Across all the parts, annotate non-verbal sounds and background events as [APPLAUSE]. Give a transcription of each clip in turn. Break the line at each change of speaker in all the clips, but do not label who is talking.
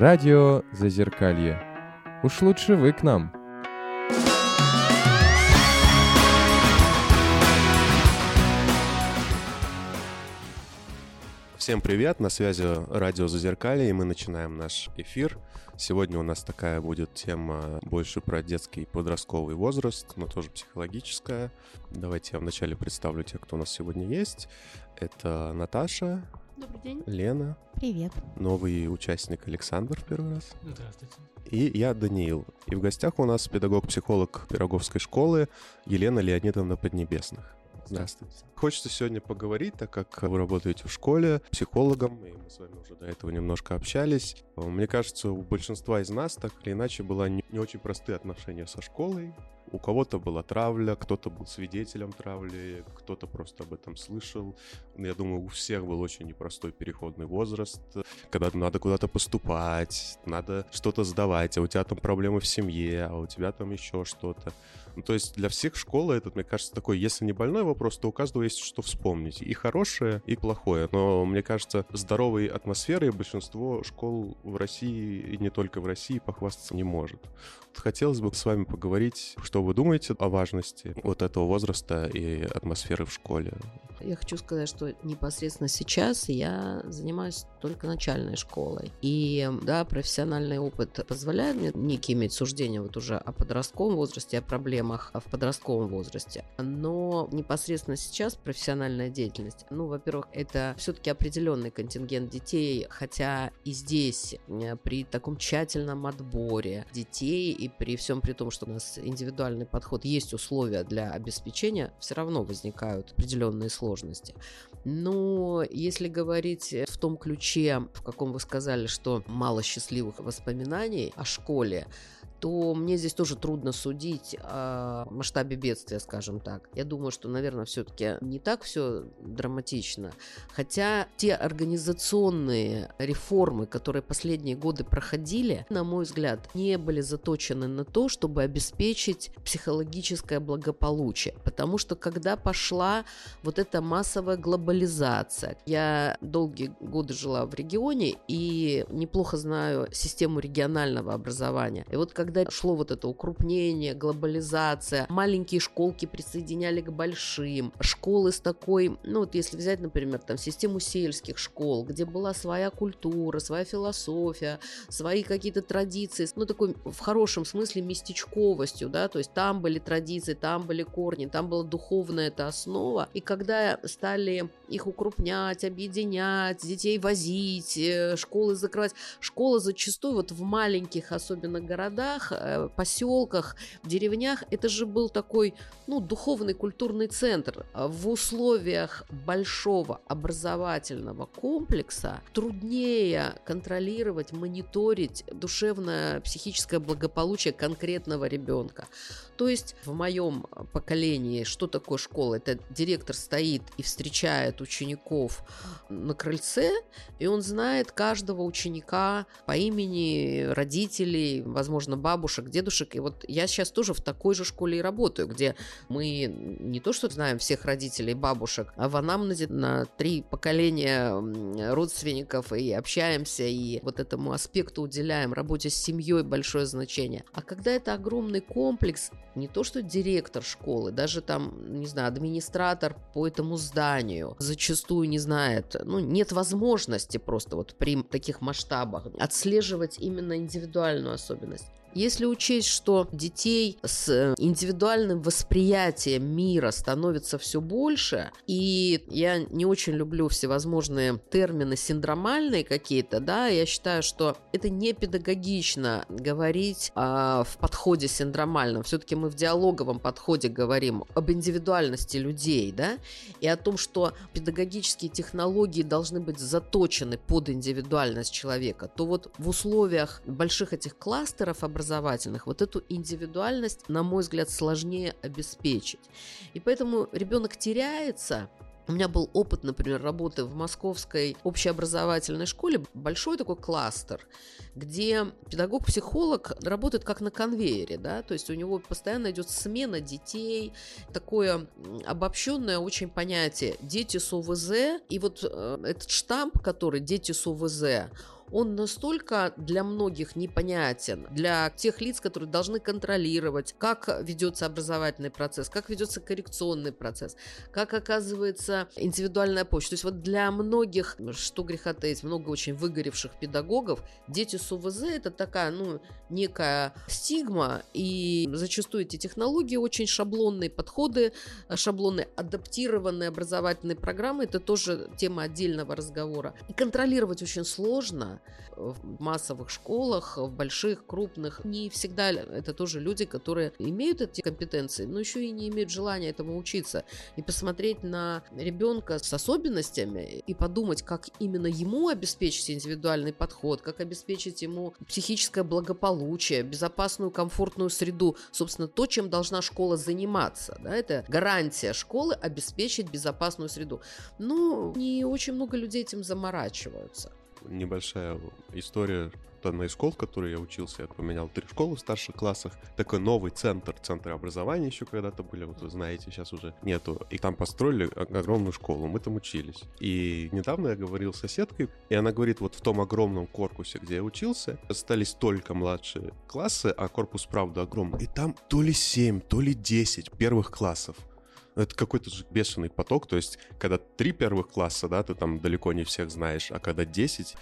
Радио Зазеркалье. Уж лучше вы к нам.
Всем привет, на связи радио Зазеркалье, и мы начинаем наш эфир. Сегодня у нас такая будет тема больше про детский и подростковый возраст, но тоже психологическая. Давайте я вначале представлю тех, кто у нас сегодня есть. Это Наташа.
Добрый день.
Лена.
Привет.
Новый участник Александр в первый раз.
Здравствуйте.
И я Даниил. И в гостях у нас педагог-психолог Пироговской школы Елена Леонидовна Поднебесных. Здравствуйте. Хочется сегодня поговорить, так как вы работаете в школе психологом, и мы с вами уже до этого немножко общались. Мне кажется, у большинства из нас так или иначе было не, не очень простые отношения со школой. У кого-то была травля, кто-то был свидетелем травли, кто-то просто об этом слышал. Я думаю, у всех был очень непростой переходный возраст, когда надо куда-то поступать, надо что-то сдавать, а у тебя там проблемы в семье, а у тебя там еще что-то. Ну, то есть для всех школа этот, мне кажется, такой, если не больной вопрос, то у каждого есть что вспомнить. И хорошее, и плохое. Но, мне кажется, здоровой атмосферой большинство школ в России, и не только в России, похвастаться не может. Хотелось бы с вами поговорить, что вы думаете о важности вот этого возраста и атмосферы в школе.
Я хочу сказать, что непосредственно сейчас я занимаюсь только начальной школой. И да, профессиональный опыт позволяет мне некие иметь суждения вот уже о подростковом возрасте, о проблемах в подростковом возрасте. Но непосредственно сейчас профессиональная деятельность, ну, во-первых, это все-таки определенный контингент детей, хотя и здесь э, при таком тщательном отборе детей и при всем при том, что у нас индивидуальный подход, есть условия для обеспечения, все равно возникают определенные сложности. Но если говорить в том ключе, в каком вы сказали, что мало счастливых воспоминаний о школе, то мне здесь тоже трудно судить о масштабе бедствия, скажем так. Я думаю, что, наверное, все-таки не так все драматично. Хотя те организационные реформы, которые последние годы проходили, на мой взгляд, не были заточены на то, чтобы обеспечить психологическое благополучие. Потому что когда пошла вот эта массовая глобализация, я долгие годы жила в регионе и неплохо знаю систему регионального образования. И вот когда когда шло вот это укрупнение, глобализация, маленькие школки присоединяли к большим, школы с такой, ну вот если взять, например, там систему сельских школ, где была своя культура, своя философия, свои какие-то традиции, ну такой в хорошем смысле местечковостью, да, то есть там были традиции, там были корни, там была духовная эта основа, и когда стали их укрупнять, объединять, детей возить, э, школы закрывать, школа зачастую вот в маленьких особенно городах э, поселках, деревнях это же был такой, ну, духовный культурный центр. В условиях большого образовательного комплекса труднее контролировать, мониторить душевное, психическое благополучие конкретного ребенка. То есть в моем поколении что такое школа? Это директор стоит и встречает учеников на крыльце, и он знает каждого ученика по имени, родителей, возможно, бабушек, дедушек. И вот я сейчас тоже в такой же школе и работаю, где мы не то что знаем всех родителей, бабушек, а в анамнезе на три поколения родственников и общаемся, и вот этому аспекту уделяем работе с семьей большое значение. А когда это огромный комплекс, не то что директор школы, даже там, не знаю, администратор по этому зданию зачастую не знает, ну, нет возможности просто вот при таких масштабах отслеживать именно индивидуальную особенность. Если учесть, что детей с индивидуальным восприятием мира становится все больше, и я не очень люблю всевозможные термины синдромальные какие-то, да, я считаю, что это не педагогично говорить а, в подходе синдромальном. Все-таки мы в диалоговом подходе говорим об индивидуальности людей, да, и о том, что педагогические технологии должны быть заточены под индивидуальность человека, то вот в условиях больших этих кластеров образования образовательных, вот эту индивидуальность, на мой взгляд, сложнее обеспечить. И поэтому ребенок теряется, у меня был опыт, например, работы в московской общеобразовательной школе, большой такой кластер, где педагог-психолог работает как на конвейере, да, то есть у него постоянно идет смена детей, такое обобщенное очень понятие «дети с ОВЗ», и вот э, этот штамп, который «дети с ОВЗ», он настолько для многих непонятен, для тех лиц, которые должны контролировать, как ведется образовательный процесс, как ведется коррекционный процесс, как оказывается индивидуальная помощь. То есть вот для многих, что греха таить, много очень выгоревших педагогов, дети с УВЗ это такая, ну, некая стигма, и зачастую эти технологии очень шаблонные подходы, шаблонные адаптированные образовательные программы, это тоже тема отдельного разговора. И контролировать очень сложно в массовых школах, в больших, крупных. Не всегда это тоже люди, которые имеют эти компетенции, но еще и не имеют желания этому учиться. И посмотреть на ребенка с особенностями и подумать, как именно ему обеспечить индивидуальный подход, как обеспечить ему психическое благополучие, безопасную, комфортную среду. Собственно, то, чем должна школа заниматься. Да, это гарантия школы обеспечить безопасную среду. Ну, не очень много людей этим заморачиваются
небольшая история одной из школ, в которой я учился, я поменял три школы в старших классах. Такой новый центр, центр образования еще когда-то были, вот вы знаете, сейчас уже нету. И там построили огромную школу, мы там учились. И недавно я говорил с соседкой, и она говорит, вот в том огромном корпусе, где я учился, остались только младшие классы, а корпус, правда, огромный. И там то ли 7, то ли 10 первых классов. Это какой-то же бешеный поток, то есть, когда три первых класса, да, ты там далеко не всех знаешь, а когда 10,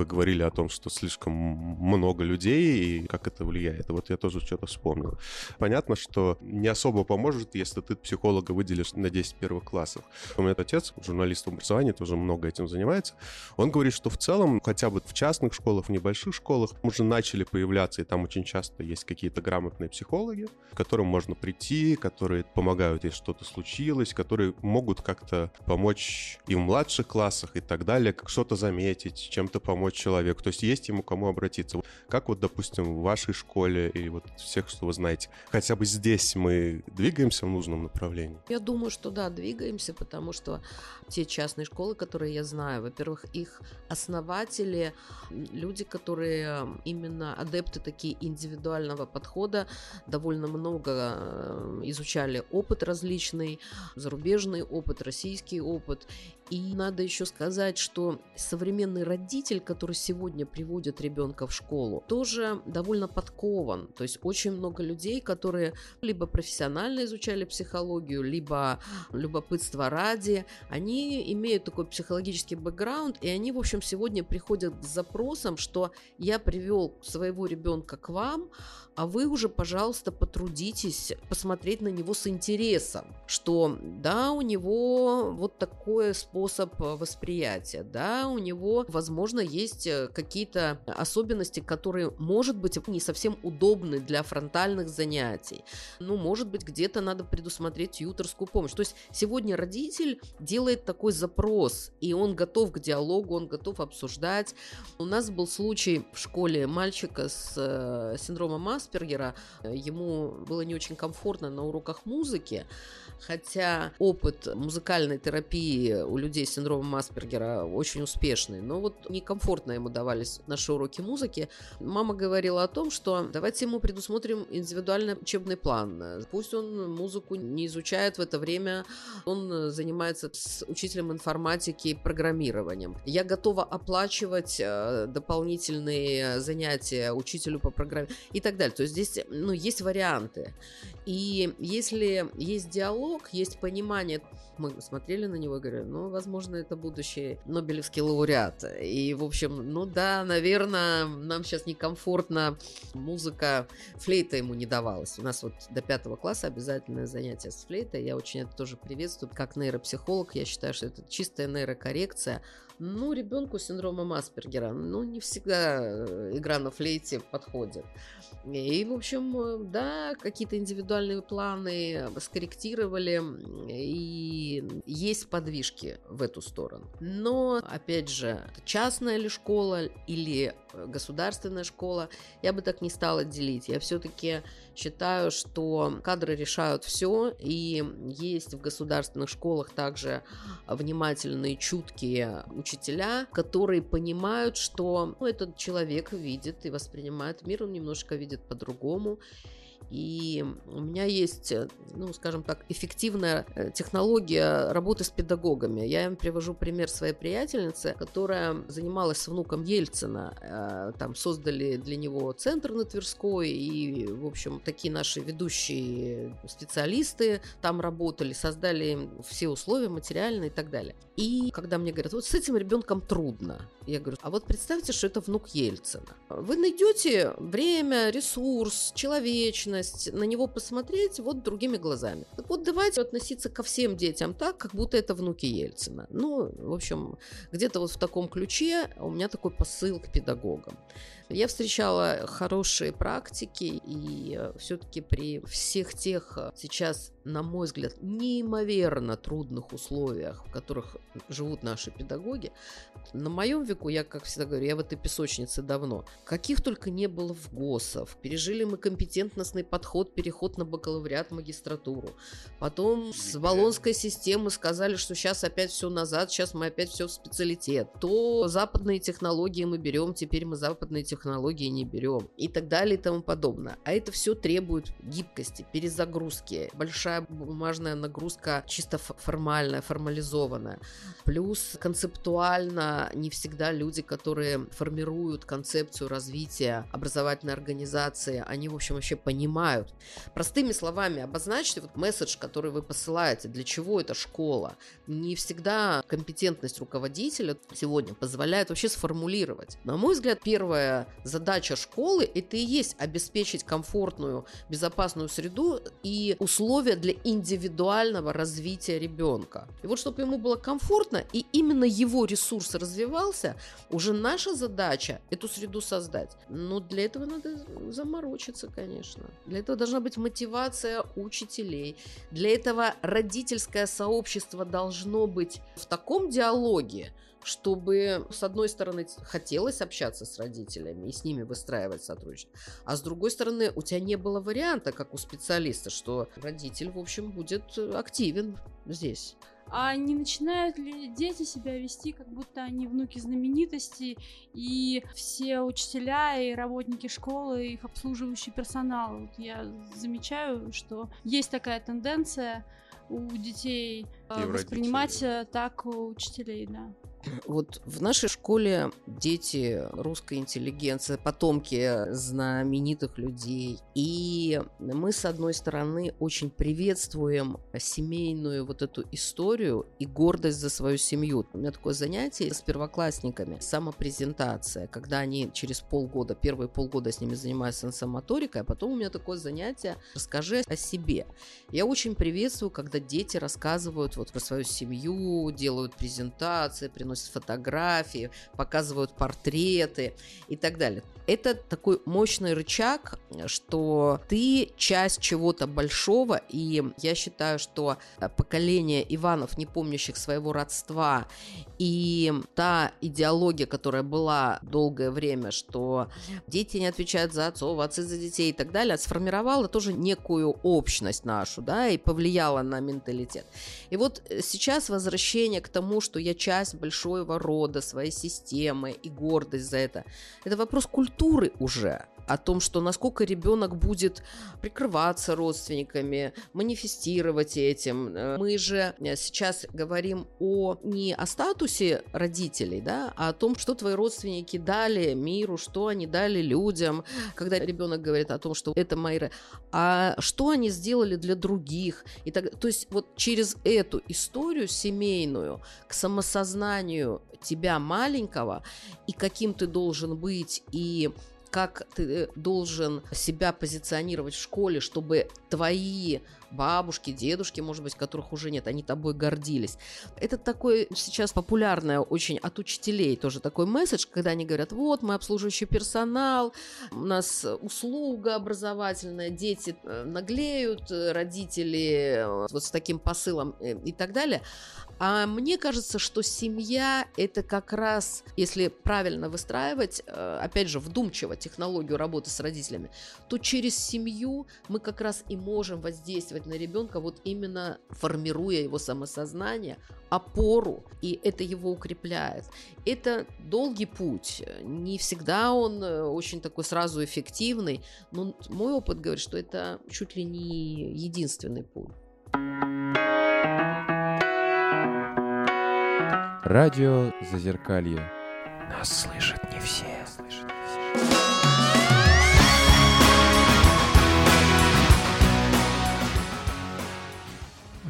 вы говорили о том, что слишком много людей и как это влияет. Вот я тоже что-то вспомнил. Понятно, что не особо поможет, если ты психолога выделишь на 10 первых классов. У меня отец, журналист в образовании, тоже много этим занимается. Он говорит, что в целом, хотя бы в частных школах, в небольших школах, уже начали появляться, и там очень часто есть какие-то грамотные психологи, к которым можно прийти, которые помогают, если что-то случилось, которые могут как-то помочь и в младших классах и так далее, что-то заметить, чем-то помочь помочь человеку. То есть есть ему кому обратиться. Как вот, допустим, в вашей школе или вот всех, что вы знаете, хотя бы здесь мы двигаемся в нужном направлении?
Я думаю, что да, двигаемся, потому что те частные школы, которые я знаю, во-первых, их основатели, люди, которые именно адепты такие индивидуального подхода, довольно много э, изучали опыт различный, зарубежный опыт, российский опыт, и надо еще сказать, что современный родитель, который сегодня приводит ребенка в школу, тоже довольно подкован. То есть очень много людей, которые либо профессионально изучали психологию, либо любопытство ради, они имеют такой психологический бэкграунд, и они, в общем, сегодня приходят с запросом, что я привел своего ребенка к вам, а вы уже, пожалуйста, потрудитесь посмотреть на него с интересом, что да, у него вот такой способ восприятия, да, у него, возможно, есть э, какие-то особенности, которые, может быть, не совсем удобны для фронтальных занятий. Ну, может быть, где-то надо предусмотреть тьюторскую помощь. То есть сегодня родитель делает такой запрос, и он готов к диалогу, он готов обсуждать. У нас был случай в школе мальчика с э, синдромом Аспергера. Ему было не очень комфортно на уроках музыки, хотя опыт музыкальной терапии у людей с синдромом Аспергера очень успешный, но вот некомфортно ему давались наши уроки музыки. Мама говорила о том, что давайте ему предусмотрим индивидуальный учебный план. Пусть он музыку не изучает в это время, он занимается с учителем информатики и программированием. Я готова оплачивать э, дополнительные занятия учителю по программе и так далее. То есть здесь ну, есть варианты. И если есть диалог, есть понимание, мы смотрели на него и говорили, ну, возможно, это будущий Нобелевский лауреат. И, в общем, ну да, наверное, нам сейчас некомфортно. Музыка, флейта ему не давалась. У нас вот до пятого класса обязательное занятие с флейтой. Я очень это тоже приветствую. Как нейропсихолог, я считаю, что это чистая нейрокоррекция. Ну, ребенку с синдромом Аспергера, ну, не всегда э, игра на флейте подходит. И, в общем, э, да, какие-то индивидуальные планы скорректировали, и есть подвижки в эту сторону. Но, опять же, частная ли школа или э, государственная школа, я бы так не стала делить. Я все-таки считаю, что кадры решают все, и есть в государственных школах также внимательные, чуткие учителя, которые понимают, что ну, этот человек видит и воспринимает мир, он немножко видит по-другому. И у меня есть, э, ну, скажем так, эффективная э, технология работы с педагогами. Я им привожу пример своей приятельницы, которая занималась с внуком Ельцина. Э, там создали для него центр на Тверской, и, в общем, такие наши ведущие специалисты там работали, создали все условия материальные и так далее. И когда мне говорят, вот с этим ребенком трудно, я говорю, а вот представьте, что это внук Ельцина. Вы найдете время, ресурс, человечность, на него посмотреть вот другими глазами. Так вот, давайте относиться ко всем детям так, как будто это внуки Ельцина. Ну, в общем, где-то вот в таком ключе у меня такой посыл к педагогам. Я встречала хорошие практики, и э, все-таки при всех тех э, сейчас, на мой взгляд, неимоверно трудных условиях, в которых живут наши педагоги, на моем веку, я, как всегда говорю, я в этой песочнице давно, каких только не было в ГОСов. Пережили мы компетентностный подход, переход на бакалавриат, магистратуру. Потом с Болонской системы сказали, что сейчас опять все назад, сейчас мы опять все в специалитет. То западные технологии мы берем, теперь мы западные технологии технологии не берем и так далее и тому подобное. А это все требует гибкости, перезагрузки, большая бумажная нагрузка чисто формальная, формализованная. Плюс концептуально не всегда люди, которые формируют концепцию развития образовательной организации, они, в общем, вообще понимают. Простыми словами обозначьте вот месседж, который вы посылаете, для чего эта школа. Не всегда компетентность руководителя сегодня позволяет вообще сформулировать. На мой взгляд, первое задача школы – это и есть обеспечить комфортную, безопасную среду и условия для индивидуального развития ребенка. И вот чтобы ему было комфортно, и именно его ресурс развивался, уже наша задача эту среду создать. Но для этого надо заморочиться, конечно. Для этого должна быть мотивация учителей. Для этого родительское сообщество должно быть в таком диалоге, чтобы, с одной стороны, хотелось общаться с родителями и с ними выстраивать сотрудничество, а с другой стороны, у тебя не было варианта, как у специалиста, что родитель, в общем, будет активен здесь.
А не начинают ли дети себя вести, как будто они внуки знаменитости, и все учителя и работники школы, их обслуживающий персонал? Вот я замечаю, что есть такая тенденция у детей и воспринимать родителей. так учителей, да.
Вот в нашей школе дети русской интеллигенции, потомки знаменитых людей. И мы, с одной стороны, очень приветствуем семейную вот эту историю и гордость за свою семью. У меня такое занятие с первоклассниками, самопрезентация, когда они через полгода, первые полгода с ними занимаются сенсомоторикой, а потом у меня такое занятие «Расскажи о себе». Я очень приветствую, когда дети рассказывают вот про свою семью, делают презентации, приносят приносят фотографии, показывают портреты и так далее. Это такой мощный рычаг, что ты часть чего-то большого, и я считаю, что поколение Иванов, не помнящих своего родства, и та идеология, которая была долгое время, что дети не отвечают за отцов, отцы за детей и так далее, сформировала тоже некую общность нашу, да, и повлияла на менталитет. И вот сейчас возвращение к тому, что я часть большого рода, своей системы и гордость за это, это вопрос культуры уже о том, что насколько ребенок будет прикрываться родственниками, манифестировать этим. Э, мы же э, сейчас говорим о не о статусе родителей, да, а о том, что твои родственники дали миру, что они дали людям, когда ребенок говорит о том, что это мои, а что они сделали для других. И так, то есть вот через эту историю семейную к самосознанию тебя маленького и каким ты должен быть и как ты должен себя позиционировать в школе, чтобы твои бабушки, дедушки, может быть, которых уже нет, они тобой гордились. Это такое сейчас популярное очень от учителей тоже такой месседж, когда они говорят, вот, мы обслуживающий персонал, у нас услуга образовательная, дети э, наглеют, э, родители э, вот с таким посылом и так далее. А мне кажется, что семья это как раз, если правильно выстраивать, э, опять же, вдумчиво технологию работы с родителями, то через семью мы как раз и можем воздействовать действовать на ребенка, вот именно формируя его самосознание, опору, и это его укрепляет. Это долгий путь, не всегда он э, очень такой сразу эффективный, но мой опыт говорит, что это чуть ли не единственный путь.
Радио Зазеркалье.
Нас слышат не все.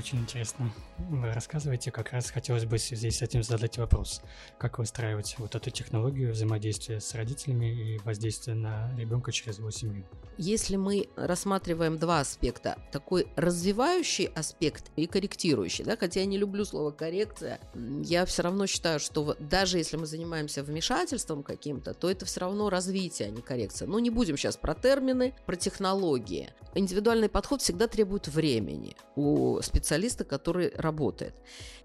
Очень интересно. Вы рассказываете, как раз хотелось бы связи с этим задать вопрос. Как выстраивать вот эту технологию взаимодействия с родителями и воздействия на ребенка через его семью?
Если мы рассматриваем два аспекта, такой развивающий аспект и корректирующий, да, хотя я не люблю слово коррекция, я все равно считаю, что даже если мы занимаемся вмешательством каким-то, то это все равно развитие, а не коррекция. Но не будем сейчас про термины, про технологии. Индивидуальный подход всегда требует времени у специалиста, который работает.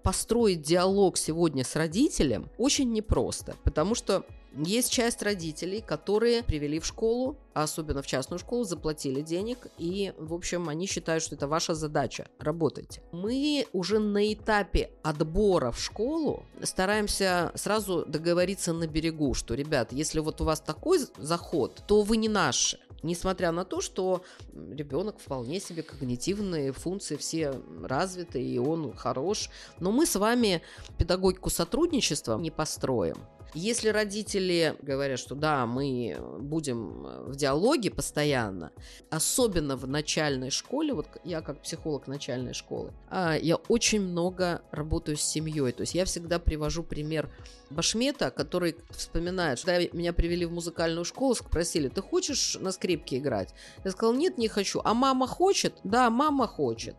Построить диалог сегодня с родителем очень непросто, потому что есть часть родителей, которые привели в школу, а особенно в частную школу, заплатили денег, и, в общем, они считают, что это ваша задача, работайте. Мы уже на этапе отбора в школу стараемся сразу договориться на берегу, что, ребят, если вот у вас такой заход, то вы не наши. Несмотря на то, что ребенок вполне себе когнитивные функции все развиты, и он хорош. Но мы с вами педагогику сотрудничества не построим. Если родители говорят, что да, мы будем в диалоге постоянно, особенно в начальной школе, вот я как психолог начальной школы, а, я очень много работаю с семьей. То есть я всегда привожу пример Башмета, который вспоминает, что меня привели в музыкальную школу, спросили, ты хочешь на скрипке играть? Я сказал, нет, не хочу. А мама хочет? Да, мама хочет.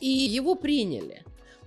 И его приняли.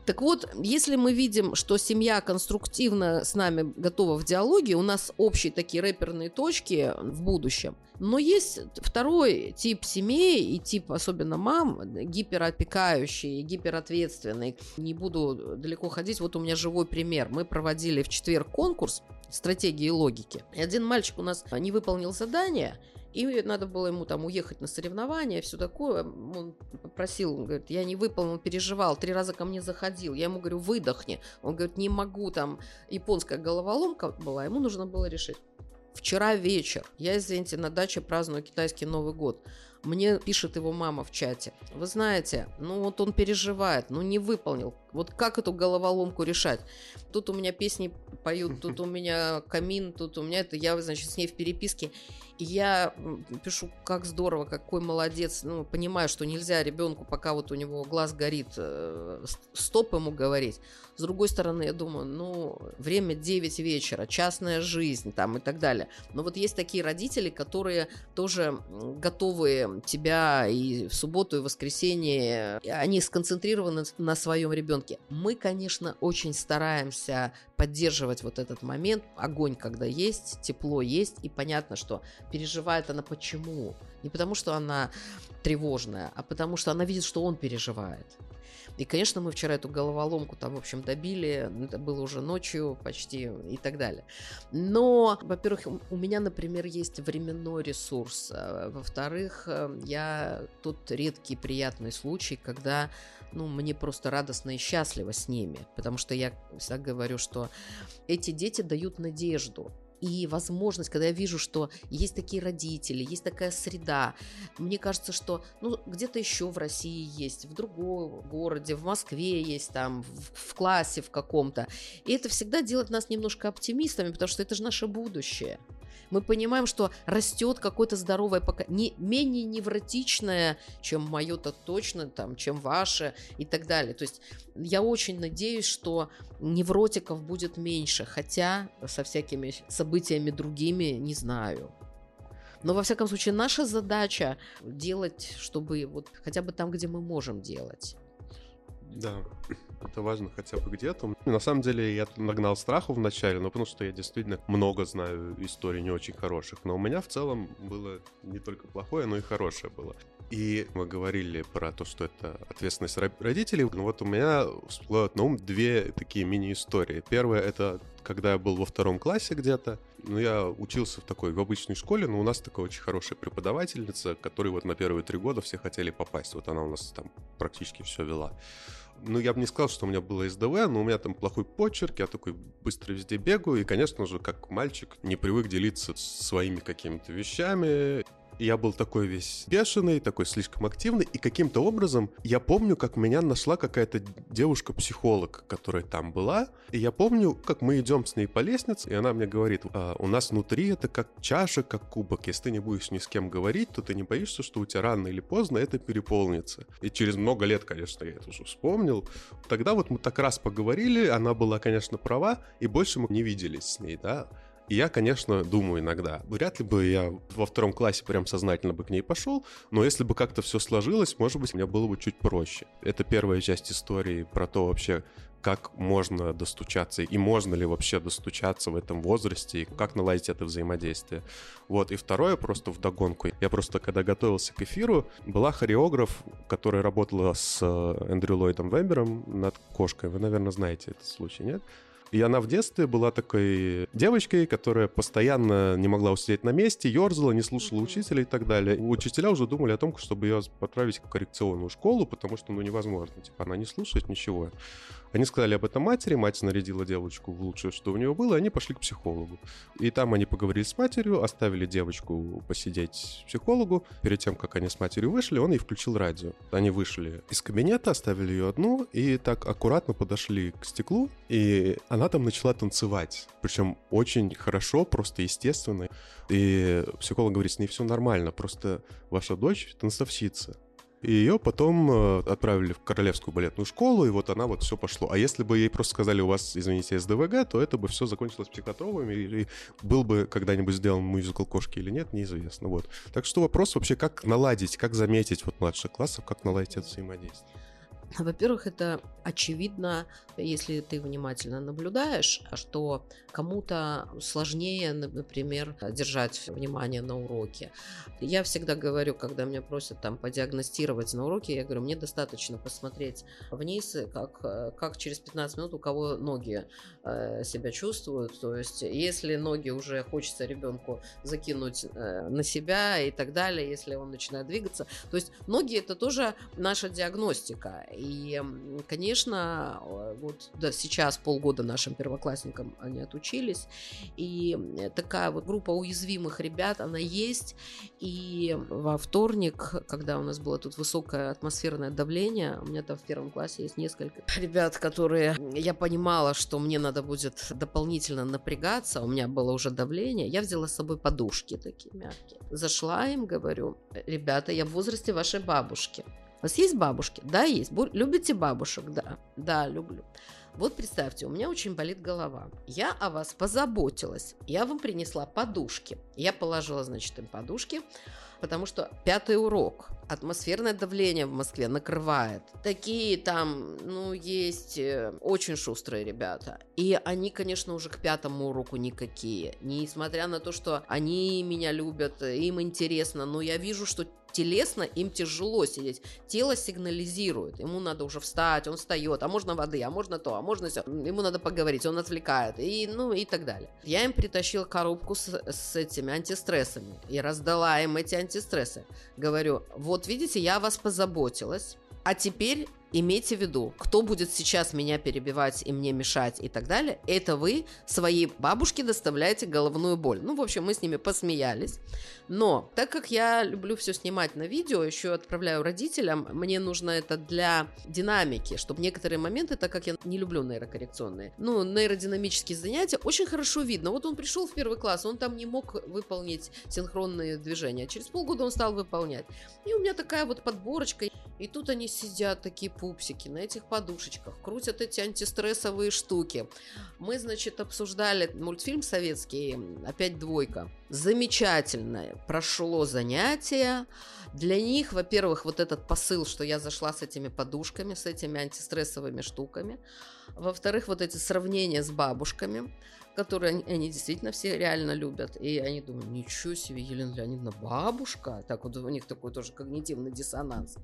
Так вот, если мы видим, что семья конструктивно с нами готова в диалоге, у нас общие такие рэперные точки в будущем. Но есть второй тип семей и тип особенно мам, гиперопекающие, гиперответственные. Не буду далеко ходить, вот у меня живой пример. Мы проводили в четверг конкурс стратегии и логики. И один мальчик у нас не выполнил задание, и надо было ему там уехать на соревнования, все такое. Он попросил, он говорит, я не выполнил, переживал, три раза ко мне заходил. Я ему говорю, выдохни. Он говорит, не могу, там японская головоломка была, ему нужно было решить. Вчера вечер, я, извините, на даче праздную китайский Новый год. Мне пишет его мама в чате. Вы знаете, ну вот он переживает, ну не выполнил. Вот как эту головоломку решать? Тут у меня песни поют, [LAUGHS] тут у меня камин, тут у меня это, я, значит, с ней в переписке. И я пишу, как здорово, какой молодец. Ну, понимаю, что нельзя ребенку, пока вот у него глаз горит, э, стоп ему говорить. С другой стороны, я думаю, ну, время 9 вечера, частная жизнь там и так далее. Но вот есть такие родители, которые тоже готовы тебя и в субботу, и в воскресенье, они сконцентрированы на своем ребенке. Мы, конечно, очень стараемся поддерживать вот этот момент, огонь когда есть, тепло есть, и понятно, что переживает она почему. Не потому, что она тревожная, а потому, что она видит, что он переживает. И, конечно, мы вчера эту головоломку там, в общем, добили. Это было уже ночью почти и так далее. Но, во-первых, у меня, например, есть временной ресурс. А, во-вторых, э, я тут редкий приятный случай, когда ну, мне просто радостно и счастливо с ними, потому что я всегда говорю, что эти дети дают надежду и возможность, когда я вижу, что есть такие родители, есть такая среда, мне кажется, что ну, где-то еще в России есть, в другом городе, в Москве есть, там, в, в классе в каком-то. И это всегда делает нас немножко оптимистами, потому что это же наше будущее мы понимаем, что растет какое-то здоровое поколение, не, менее невротичное, чем мое-то точно, там, чем ваше и так далее. То есть я очень надеюсь, что невротиков будет меньше, хотя со всякими событиями другими не знаю. Но, во всяком случае, наша задача делать, чтобы вот хотя бы там, где мы можем делать.
Да, это важно хотя бы где-то. На самом деле я нагнал страху в начале, но потому что я действительно много знаю историй не очень хороших. Но у меня в целом было не только плохое, но и хорошее было. И мы говорили про то, что это ответственность родителей. Ну вот у меня всплывают на ум две такие мини-истории. Первая — это когда я был во втором классе где-то, ну, я учился в такой, в обычной школе, но у нас такая очень хорошая преподавательница, которой вот на первые три года все хотели попасть. Вот она у нас там практически все вела. Ну, я бы не сказал, что у меня было СДВ, но у меня там плохой почерк, я такой быстро везде бегаю, и, конечно же, как мальчик, не привык делиться своими какими-то вещами, я был такой весь бешеный, такой слишком активный, и каким-то образом я помню, как меня нашла какая-то девушка-психолог, которая там была, и я помню, как мы идем с ней по лестнице, и она мне говорит, а, у нас внутри это как чаша, как кубок, если ты не будешь ни с кем говорить, то ты не боишься, что у тебя рано или поздно это переполнится. И через много лет, конечно, я это уже вспомнил. Тогда вот мы так раз поговорили, она была, конечно, права, и больше мы не виделись с ней, да. И я, конечно, думаю иногда, вряд ли бы я во втором классе прям сознательно бы к ней пошел, но если бы как-то все сложилось, может быть, мне было бы чуть проще. Это первая часть истории про то вообще, как можно достучаться и можно ли вообще достучаться в этом возрасте и как наладить это взаимодействие. Вот, и второе просто в догонку. Я просто, когда готовился к эфиру, была хореограф, которая работала с э, Эндрю Ллойдом Вебером над кошкой. Вы, наверное, знаете этот случай, нет? И она в детстве была такой девочкой, которая постоянно не могла усидеть на месте, ерзала, не слушала учителя и так далее. Учителя уже думали о том, чтобы ее отправить в коррекционную школу, потому что, ну, невозможно. Типа, она не слушает ничего. Они сказали об этом матери, мать нарядила девочку в лучшее, что у нее было, и они пошли к психологу. И там они поговорили с матерью, оставили девочку посидеть психологу. Перед тем, как они с матерью вышли, он ей включил радио. Они вышли из кабинета, оставили ее одну, и так аккуратно подошли к стеклу, и она там начала танцевать. Причем очень хорошо, просто естественно. И психолог говорит, с ней все нормально, просто ваша дочь танцовщица. И ее потом э, отправили в Королевскую балетную школу, и вот она вот все пошло. А если бы ей просто сказали, у вас, извините, СДВГ, то это бы все закончилось психотровыми, или был бы когда-нибудь сделан мюзикл «Кошки» или нет, неизвестно. Вот. Так что вопрос вообще, как наладить, как заметить вот младших классов, как наладить это взаимодействие?
Во-первых, это очевидно, если ты внимательно наблюдаешь, что кому-то сложнее, например, держать внимание на уроке. Я всегда говорю, когда меня просят там подиагностировать на уроке, я говорю, мне достаточно посмотреть вниз, как, как через 15 минут у кого ноги э, себя чувствуют. То есть, если ноги уже хочется ребенку закинуть э, на себя и так далее, если он начинает двигаться. То есть, ноги это тоже наша диагностика. И, конечно, вот да, сейчас полгода нашим первоклассникам они отучились, и такая вот группа уязвимых ребят, она есть, и во вторник, когда у нас было тут высокое атмосферное давление, у меня там в первом классе есть несколько [LAUGHS] ребят, которые, я понимала, что мне надо будет дополнительно напрягаться, у меня было уже давление, я взяла с собой подушки такие мягкие. Зашла им, говорю, ребята, я в возрасте вашей бабушки вас есть бабушки? Да, есть. Любите бабушек? Да. Да, люблю. Вот представьте, у меня очень болит голова. Я о вас позаботилась. Я вам принесла подушки. Я положила, значит, им подушки, потому что пятый урок. Атмосферное давление в Москве накрывает. Такие там, ну, есть э, очень шустрые ребята. И они, конечно, уже к пятому уроку никакие. Несмотря на то, что они меня любят, им интересно, но я вижу, что телесно им тяжело сидеть. Тело сигнализирует. Ему надо уже встать, он встает, а можно воды, а можно то, а можно все. Ему надо поговорить, он отвлекает. И, ну, и так далее. Я им притащила коробку с, с этими антистрессами и раздала им эти антистрессы. Говорю, вот видите, я вас позаботилась. А теперь имейте в виду, кто будет сейчас меня перебивать и мне мешать и так далее, это вы своей бабушке доставляете головную боль. Ну, в общем, мы с ними посмеялись. Но так как я люблю все снимать на видео, еще отправляю родителям, мне нужно это для динамики, чтобы некоторые моменты, так как я не люблю нейрокоррекционные, ну, нейродинамические занятия, очень хорошо видно. Вот он пришел в первый класс, он там не мог выполнить синхронные движения. Через полгода он стал выполнять. И у меня такая вот подборочка. И тут они сидят такие пупсики на этих подушечках, крутят эти антистрессовые штуки. Мы, значит, обсуждали мультфильм советский «Опять двойка». Замечательное прошло занятие. Для них, во-первых, вот этот посыл, что я зашла с этими подушками, с этими антистрессовыми штуками. Во-вторых, вот эти сравнения с бабушками. которые они, они действительно все реально любят. И они думают, ничего себе, Елена Леонидовна, бабушка. Так вот у них такой тоже когнитивный диссонанс.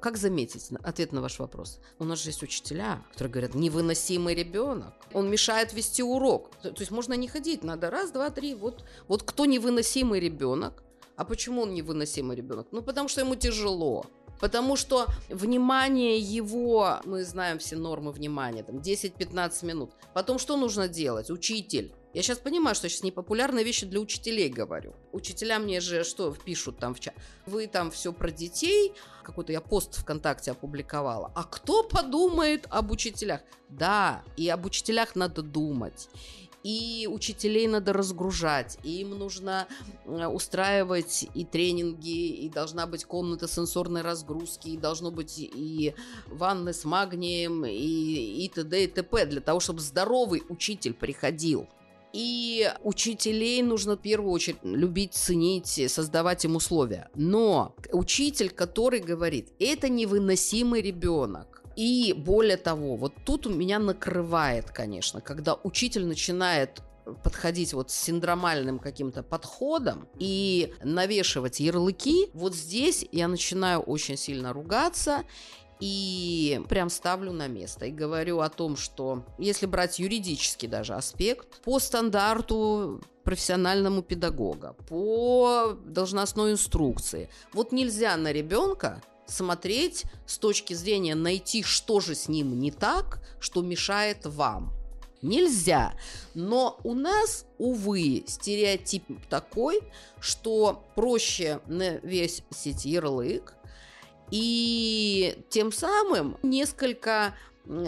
Как заметить ответ на ваш вопрос? У нас же есть учителя, которые говорят, невыносимый ребенок, он мешает вести урок. То, есть можно не ходить, надо раз, два, три. Вот, вот кто невыносимый ребенок? А почему он невыносимый ребенок? Ну, потому что ему тяжело. Потому что внимание его, мы знаем все нормы внимания, там 10-15 минут. Потом что нужно делать? Учитель. Я сейчас понимаю, что сейчас непопулярные вещи для учителей говорю. Учителя мне же что пишут там в чат? Вы там все про детей, какой-то я пост ВКонтакте опубликовала. А кто подумает об учителях? Да, и об учителях надо думать и учителей надо разгружать, и им нужно устраивать и тренинги, и должна быть комната сенсорной разгрузки, и должно быть и ванны с магнием, и, и т.д. и т.п. для того, чтобы здоровый учитель приходил. И учителей нужно в первую очередь любить, ценить, создавать им условия. Но учитель, который говорит, это невыносимый ребенок, и более того, вот тут у меня накрывает, конечно, когда учитель начинает подходить вот с синдромальным каким-то подходом и навешивать ярлыки, вот здесь я начинаю очень сильно ругаться и прям ставлю на место и говорю о том, что если брать юридический даже аспект, по стандарту профессиональному педагога, по должностной инструкции, вот нельзя на ребенка смотреть с точки зрения найти, что же с ним не так, что мешает вам. Нельзя. Но у нас, увы, стереотип такой, что проще на весь сеть ярлык, и тем самым несколько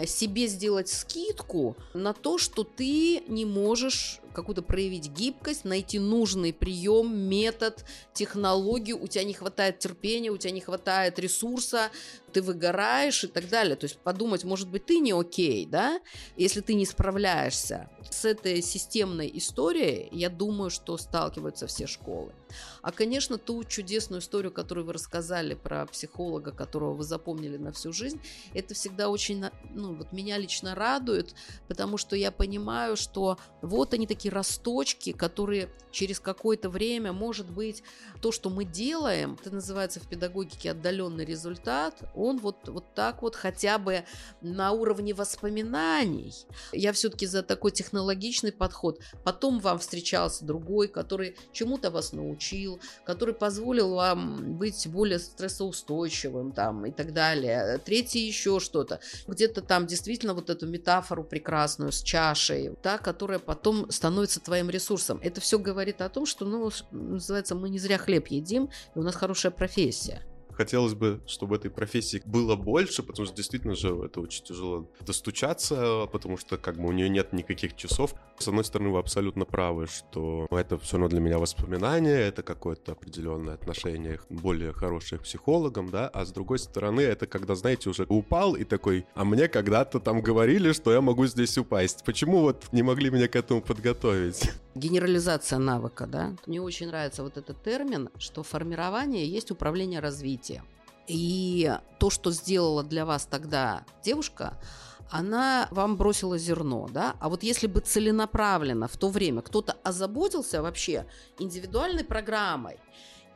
себе сделать скидку на то, что ты не можешь какую-то проявить гибкость, найти нужный прием, метод, технологию, у тебя не хватает терпения, у тебя не хватает ресурса, ты выгораешь и так далее. То есть подумать, может быть, ты не окей, да, если ты не справляешься. С этой системной историей, я думаю, что сталкиваются все школы. А, конечно, ту чудесную историю, которую вы рассказали про психолога, которого вы запомнили на всю жизнь, это всегда очень, ну, вот меня лично радует, потому что я понимаю, что вот они такие росточки, которые через какое-то время, может быть, то, что мы делаем, это называется в педагогике отдаленный результат, он вот, вот так вот хотя бы на уровне воспоминаний. Я все-таки за такой технологичный подход. Потом вам встречался другой, который чему-то вас научил, который позволил вам быть более стрессоустойчивым там и так далее. Третий еще что-то. Где-то там действительно вот эту метафору прекрасную с чашей, та, которая потом становится твоим ресурсом. Это все говорит о том, что, ну, называется, мы не зря хлеб едим, и у нас хорошая профессия
хотелось бы, чтобы этой профессии было больше, потому что действительно же это очень тяжело достучаться, потому что как бы у нее нет никаких часов. С одной стороны, вы абсолютно правы, что это все равно для меня воспоминание, это какое-то определенное отношение более хорошее к психологам, да, а с другой стороны, это когда, знаете, уже упал и такой, а мне когда-то там говорили, что я могу здесь упасть. Почему вот не могли меня к этому подготовить?
Генерализация навыка, да. Мне очень нравится вот этот термин, что формирование есть управление развитием. И то, что сделала для вас тогда девушка, она вам бросила зерно, да? А вот если бы целенаправленно в то время кто-то озаботился вообще индивидуальной программой,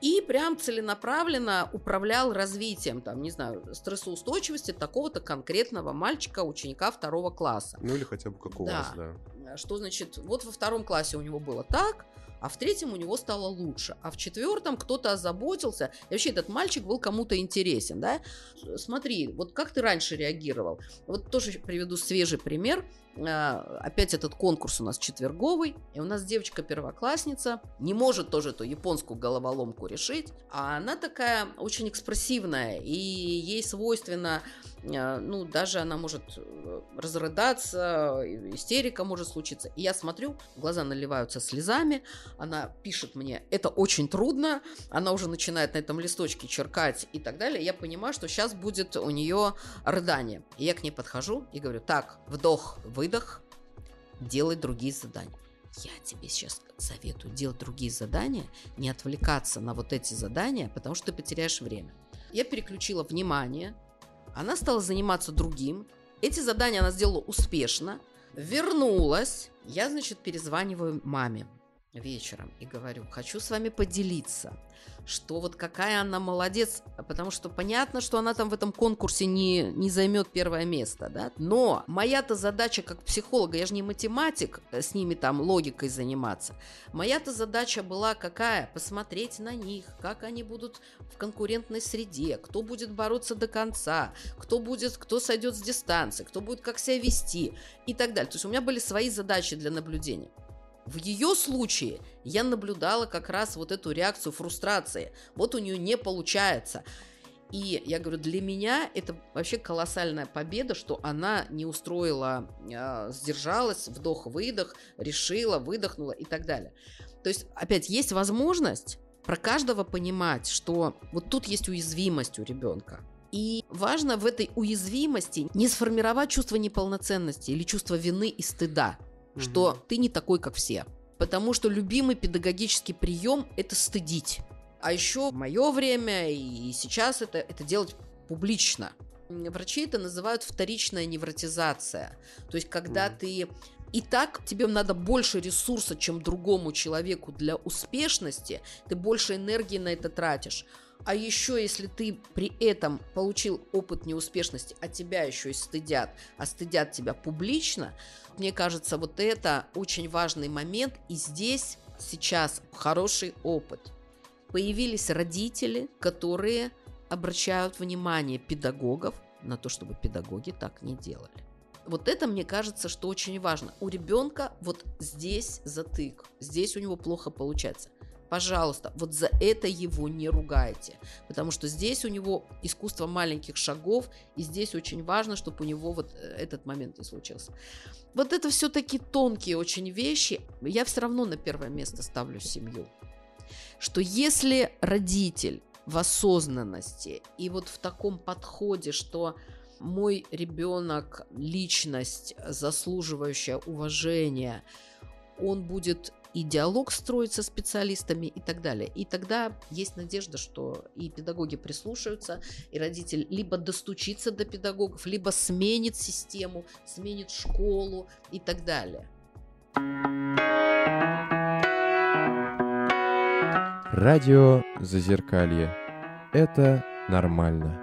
и прям целенаправленно управлял развитием, там, не знаю, стрессоустойчивости такого-то конкретного мальчика, ученика второго класса.
Ну или хотя бы как у да. вас,
да. Что значит, вот во втором классе у него было так, а в третьем у него стало лучше, а в четвертом кто-то озаботился, и вообще этот мальчик был кому-то интересен, да? Смотри, вот как ты раньше реагировал? Вот тоже приведу свежий пример. А, опять этот конкурс у нас четверговый, и у нас девочка-первоклассница не может тоже эту японскую головоломку решить, а она такая очень экспрессивная, и ей свойственно ну, даже она может э, разрыдаться, истерика может случиться. И я смотрю, глаза наливаются слезами, она пишет мне, это очень трудно, она уже начинает на этом листочке черкать и так далее. Я понимаю, что сейчас будет у нее рыдание. И я к ней подхожу и говорю, так, вдох, выдох, делай другие задания. Я тебе сейчас советую делать другие задания, не отвлекаться на вот эти задания, потому что ты потеряешь время. Я переключила внимание она стала заниматься другим. Эти задания она сделала успешно. Вернулась. Я, значит, перезваниваю маме вечером и говорю, хочу с вами поделиться что вот какая она молодец, потому что понятно, что она там в этом конкурсе не, не займет первое место, да, но моя-то задача как психолога, я же не математик, э, с ними там логикой заниматься, моя-то задача была какая? Посмотреть на них, как они будут в конкурентной среде, кто будет бороться до конца, кто будет, кто сойдет с дистанции, кто будет как себя вести и так далее. То есть у меня были свои задачи для наблюдения. В ее случае я наблюдала как раз вот эту реакцию фрустрации. Вот у нее не получается. И я говорю, для меня это вообще колоссальная победа, что она не устроила, э, сдержалась, вдох-выдох, решила, выдохнула и так далее. То есть, опять, есть возможность про каждого понимать, что вот тут есть уязвимость у ребенка. И важно в этой уязвимости не сформировать чувство неполноценности или чувство вины и стыда что ты не такой, как все. Потому что любимый педагогический прием – это стыдить. А еще в мое время и сейчас это, это делать публично. Врачи это называют вторичная невротизация. То есть, когда mm. ты и так тебе надо больше ресурса, чем другому человеку для успешности, ты больше энергии на это тратишь. А еще, если ты при этом получил опыт неуспешности, а тебя еще и стыдят, а стыдят тебя публично, мне кажется, вот это очень важный момент. И здесь сейчас хороший опыт. Появились родители, которые обращают внимание педагогов на то, чтобы педагоги так не делали. Вот это, мне кажется, что очень важно. У ребенка вот здесь затык, здесь у него плохо получается пожалуйста, вот за это его не ругайте, потому что здесь у него искусство маленьких шагов, и здесь очень важно, чтобы у него вот э, этот момент не случился. Вот это все-таки тонкие очень вещи, я все равно на первое место ставлю семью. Что если родитель в осознанности и вот в таком подходе, что мой ребенок личность, заслуживающая уважения, он будет и диалог строить со специалистами и так далее. И тогда есть надежда, что и педагоги прислушаются, и родитель либо достучится до педагогов, либо сменит систему, сменит школу и так далее.
Радио Зазеркалье. Это нормально.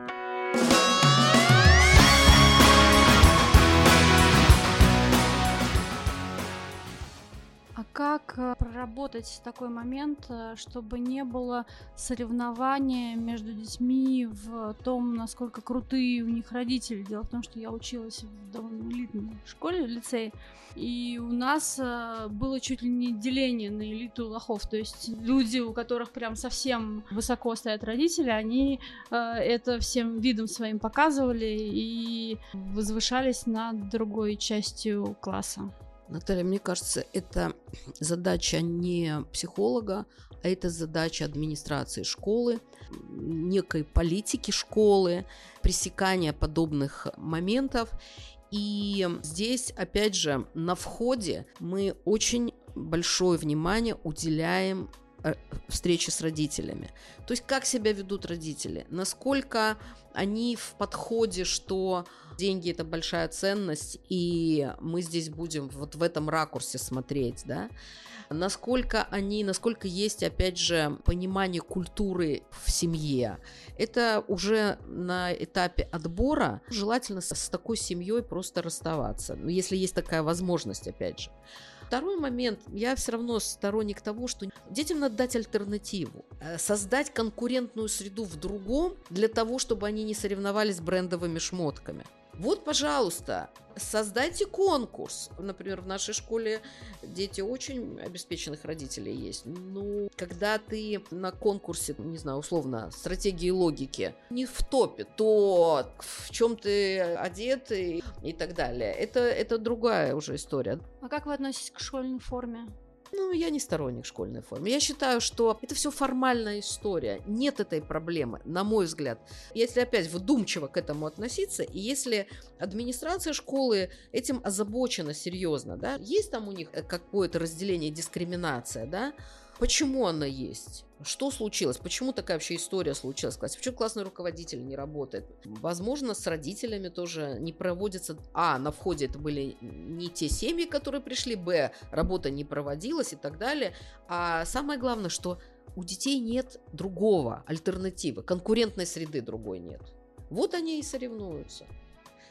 Как э, проработать такой момент, э, чтобы не было соревнования между детьми в том, насколько крутые у них родители. Дело в том, что я училась в довольно элитной школе, в лицее, и у нас э, было чуть ли не деление на элиту лохов. То есть люди, у которых прям совсем высоко стоят родители, они это всем видом своим показывали и возвышались над другой частью класса.
Наталья, мне кажется, это [CLEARS THROAT] задача не психолога, а это задача администрации школы, некой политики школы, пресекания подобных моментов. И здесь, опять же, на входе мы очень большое внимание уделяем э, встречи с родителями. То есть как себя ведут родители, насколько они в подходе, что деньги это большая ценность, и мы здесь будем вот в этом ракурсе смотреть, да, насколько они, насколько есть, опять же, понимание культуры в семье. Это уже на этапе отбора желательно с, такой семьей просто расставаться, ну, если есть такая возможность, опять же. Второй момент, я все равно сторонник того, что детям надо дать альтернативу, э, создать конкурентную среду в другом для того, чтобы они не соревновались брендовыми шмотками. Вот, пожалуйста, создайте конкурс. Например, в нашей школе дети очень обеспеченных родителей есть. Ну, когда ты на конкурсе, не знаю, условно, стратегии логики не в топе, то в чем ты одет и, и так далее. Это, это другая уже история.
А как вы относитесь к школьной форме?
Ну, я не сторонник школьной формы. Я считаю, что это все формальная история. Нет этой проблемы, на мой взгляд. Если опять вдумчиво к этому относиться, и если администрация школы этим озабочена серьезно, да, есть там у них какое-то разделение, дискриминация, да, Почему она есть? Что случилось? Почему такая вообще история случилась в классе? Почему классный руководитель не работает? Возможно, с родителями тоже не проводится... А, на входе это были не те семьи, которые пришли, Б, работа не проводилась и так далее. А самое главное, что у детей нет другого альтернативы, конкурентной среды другой нет. Вот они и соревнуются.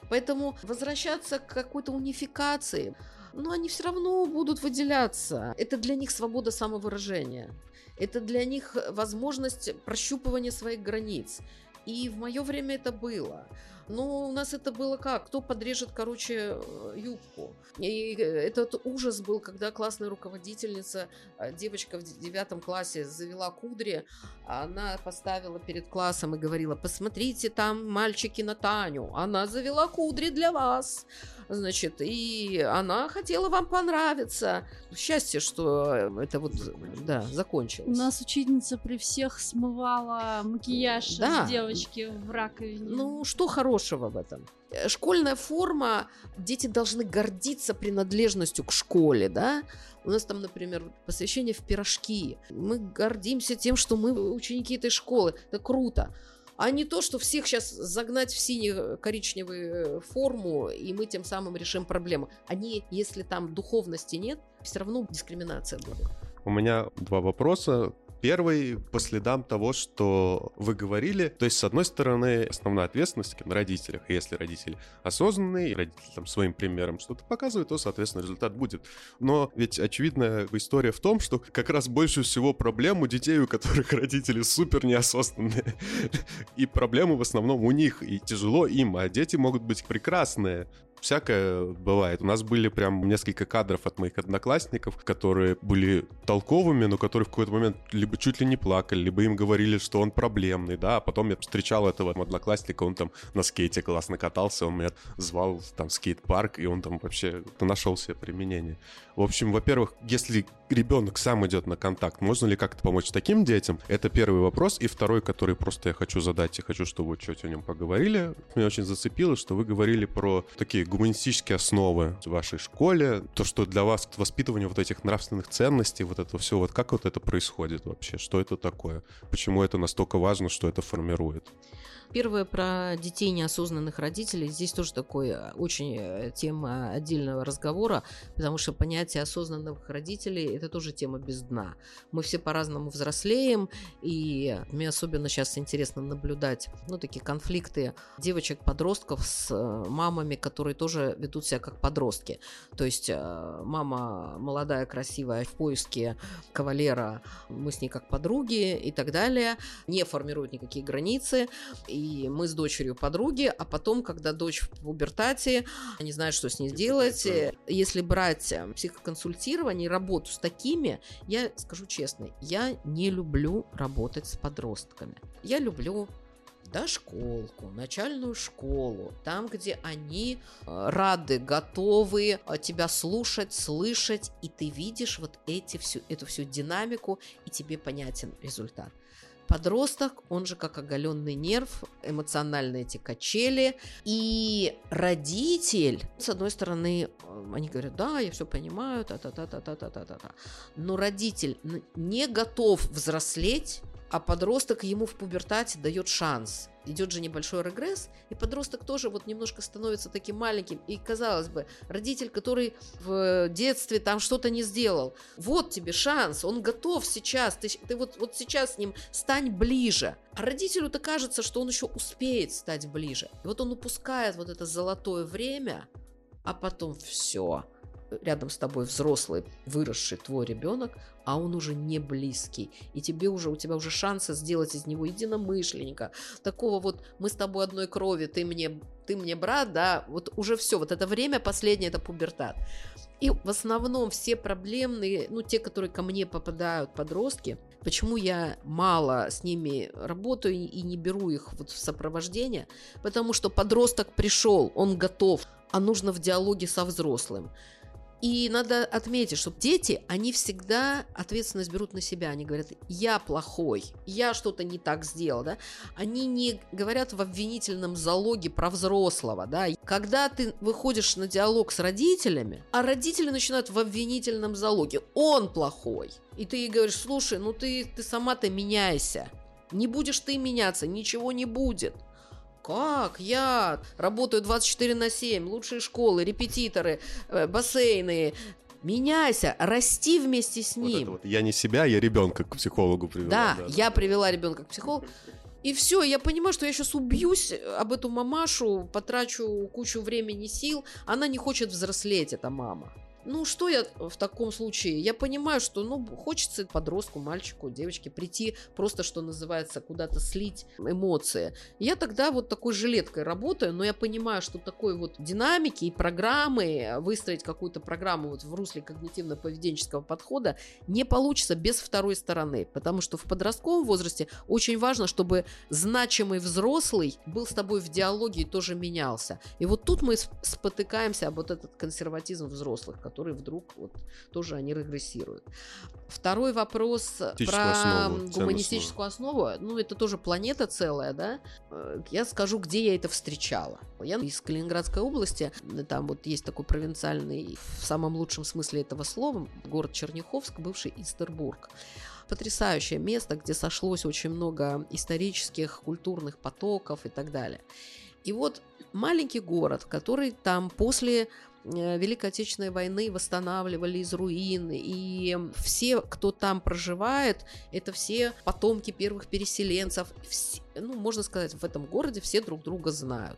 Поэтому возвращаться к какой-то унификации, но они все равно будут выделяться. Это для них свобода самовыражения. Это для них возможность прощупывания своих границ. И в мое время это было. Но у нас это было как? Кто подрежет, короче, э, юбку? И этот ужас был, когда классная руководительница, э, девочка в девятом классе завела кудри, она поставила перед классом и говорила, посмотрите, там мальчики на Таню, она завела кудри для вас значит, и она хотела вам понравиться. Счастье, что это вот, да, закончилось.
У нас учительница при всех смывала макияж да. с девочки в раковине.
Ну, что хорошего в этом? Э, школьная форма, дети должны гордиться принадлежностью к школе, да? У нас там, например, посвящение в пирожки. Мы гордимся тем, что мы ученики этой школы. Это круто а не то, что всех сейчас загнать в сине-коричневую э, форму, и мы тем самым решим проблему. Они, если там духовности нет, все равно дискриминация будет.
У меня два вопроса. Первый по следам того, что вы говорили. То есть, с одной стороны, основная ответственность на родителях. И если родители осознанные, родители там своим примером что-то показывают, то, соответственно, результат будет. Но ведь очевидная история в том, что как раз больше всего проблем у детей, у которых родители супер неосознанные. [LAUGHS] И проблемы в основном у них. И тяжело им, а дети могут быть прекрасные всякое бывает. У нас были прям несколько кадров от моих одноклассников, которые были толковыми, но которые в какой-то момент либо чуть ли не плакали, либо им говорили, что он проблемный, да, а потом я встречал этого одноклассника, он там на скейте классно катался, он меня звал там скейт-парк, и он там вообще нашел себе применение. В общем, во-первых, если ребенок сам идет на контакт, можно ли как-то помочь таким детям? Это первый вопрос. И второй, который просто я хочу задать, и хочу, чтобы вы чуть о нем поговорили. Меня очень зацепило, что вы говорили про такие гуманистические основы в вашей школе, то, что для вас воспитывание вот этих нравственных ценностей, вот это все, вот как вот это происходит вообще? Что это такое? Почему это настолько важно, что это формирует?
Первое про детей неосознанных родителей. Здесь тоже такой э, очень э, тема отдельного разговора, потому что понятие осознанных родителей – это тоже тема без дна. Мы все по-разному взрослеем, и мне особенно сейчас интересно наблюдать ну, такие конфликты девочек-подростков с э, мамами, которые тоже ведут себя как подростки. То есть мама молодая, красивая, в поиске кавалера, мы с ней как подруги и так далее, не формируют никакие границы, и мы с дочерью подруги, а потом, когда дочь в пубертате, не знают, что с ней сделать. Если брать э, психоконсультирование и работу с такими, я скажу честно, я не люблю работать с подростками. Я люблю дошколку, начальную школу, там, где они э, рады, готовы э, тебя слушать, слышать, и ты видишь вот эти всю, эту всю динамику, и тебе понятен результат подросток, он же как оголенный нерв, эмоциональные эти качели. И родитель, с одной стороны, э, они говорят, да, я все понимаю, та-та-та-та-та-та-та-та. Но родитель не готов взрослеть, а подросток ему в пубертате дает шанс идет же небольшой регресс, и подросток тоже вот немножко становится таким маленьким. И, казалось бы, родитель, который в детстве там что-то не сделал, вот тебе шанс, он готов сейчас, ты, ты вот, вот сейчас с ним стань ближе. А родителю-то кажется, что он еще успеет стать ближе. И вот он упускает вот это золотое время, а потом все – рядом с тобой взрослый, выросший твой ребенок, а он уже не близкий. И тебе уже, у тебя уже шансы сделать из него единомышленника. Такого вот, мы с тобой одной крови, ты мне, ты мне брат, да, вот уже все, вот это время последнее, это пубертат. И в основном все проблемные, ну, те, которые ко мне попадают, подростки, почему я мало с ними работаю и не беру их вот в сопровождение, потому что подросток пришел, он готов, а нужно в диалоге со взрослым И надо отметить, что дети, они всегда ответственность берут на себя. Они говорят, я плохой, я что-то не так сделал, да. Они не говорят в обвинительном залоге про взрослого, да. Когда ты выходишь на диалог с родителями, а родители начинают в обвинительном залоге, он плохой. И ты ей говоришь, слушай, ну ты, ты сама-то меняйся. Не будешь ты меняться, ничего не будет. Как? Я работаю 24 на 7, лучшие школы, репетиторы, э, бассейны. Меняйся, расти вместе с
Вот
ним.
это вот. Я не себя, я ребенка к психологу привела.
Да, я привела ребенка к психологу. И все, я понимаю, что я сейчас убьюсь об эту мамашу, потрачу кучу времени и сил. Она не хочет взрослеть, эта мама. Ну, что я в таком случае? Я понимаю, что, ну, хочется подростку, мальчику, девочке прийти, просто, что называется, куда-то слить эмоции. Я тогда вот такой жилеткой работаю, но я понимаю, что такой вот динамики и программы, выстроить какую-то программу вот в русле когнитивно-поведенческого подхода не получится без второй стороны, потому что в подростковом возрасте очень важно, чтобы значимый взрослый был с тобой в диалоге и тоже менялся. И вот тут мы спотыкаемся об вот этот консерватизм взрослых, который вдруг вот тоже они регрессируют. Второй вопрос про
основу,
гуманистическую основу. Ну, это тоже планета целая, да? Э, Я скажу, где я это встречала. Я из Калининградской области, там вот есть такой провинциальный, в самом лучшем смысле этого слова, город Черняховск, бывший Истербург потрясающее место, где сошлось очень много исторических, культурных потоков и так далее. И вот маленький город, который там после э, Великой Отечественной войны восстанавливали из руин, и все, кто там проживает, это все потомки первых переселенцев. Все- ну, можно сказать, в этом городе все друг друга знают.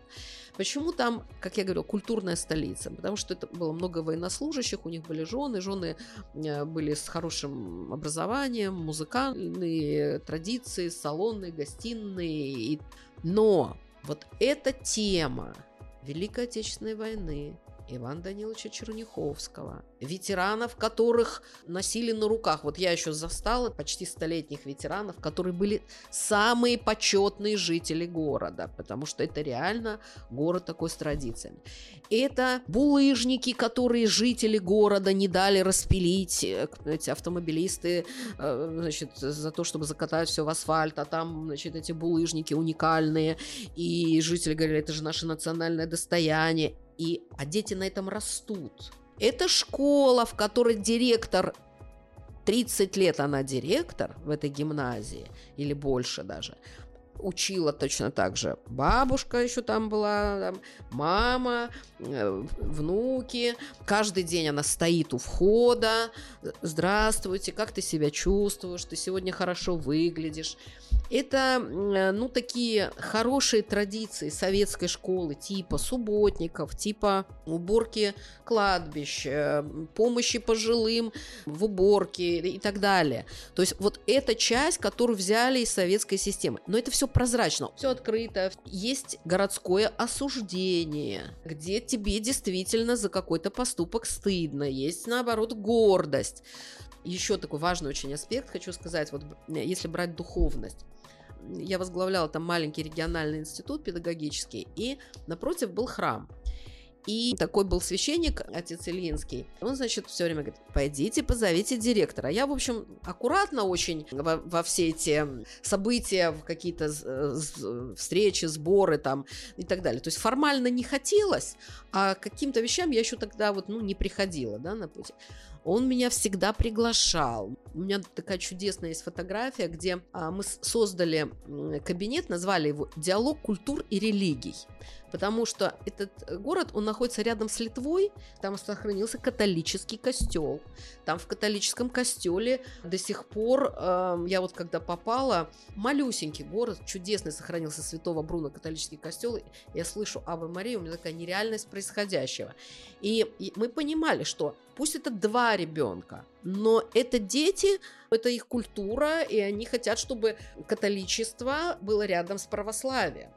Почему там, как я говорю, культурная столица? Потому что это было много военнослужащих, у них были жены, жены э, были с хорошим образованием, музыкальные традиции, салоны, гостиные. Но вот эта тема Великой Отечественной войны, Ивана Даниловича Черняховского, ветеранов, которых носили на руках. Вот я еще застала почти столетних ветеранов, которые были самые почетные жители города, потому что это реально город такой с традициями. Это булыжники, которые жители города не дали распилить, э, эти автомобилисты, э, значит, за то, чтобы закатать все в асфальт, а там, значит, эти булыжники уникальные, и жители говорили, это же наше национальное достояние, и, а дети на этом растут. Это школа, в которой директор 30 лет она директор в этой гимназии, или больше даже, учила точно так же. Бабушка еще там была, там, мама, э, внуки. Каждый день она стоит у входа. Здравствуйте, как ты себя чувствуешь? Ты сегодня хорошо выглядишь. Это, э, ну, такие хорошие традиции советской школы, типа субботников, типа уборки кладбищ, э, помощи пожилым в уборке и так далее. То есть вот эта часть, которую взяли из советской системы. Но это все прозрачно, все открыто. Есть городское осуждение, где тебе действительно за какой-то поступок стыдно. Есть, наоборот, гордость. Еще такой важный очень аспект, хочу сказать, вот э, если брать духовность. Я возглавляла там маленький региональный институт педагогический, и напротив был храм. И такой был священник, отец Ильинский. Он, значит, все время говорит, пойдите, позовите директора. Я, в общем, аккуратно очень во, во все эти события, в какие-то з- встречи, сборы там и так далее. То есть формально не хотелось, а каким-то вещам я еще тогда вот, ну, не приходила, да, на пути. Он меня всегда приглашал. У меня такая чудесная есть фотография, где а, мы создали кабинет, назвали его «Диалог культур и религий». Потому что этот город, он находится рядом с Литвой, там сохранился католический костел. Там в католическом костеле до сих пор, эм, я вот когда попала, малюсенький город, чудесный сохранился Святого Бруна католический костел, я слышу Аве Мария, у меня такая нереальность происходящего. И мы понимали, что пусть это два ребенка, но это дети, Это их культура, и они хотят, чтобы католичество было рядом с православием.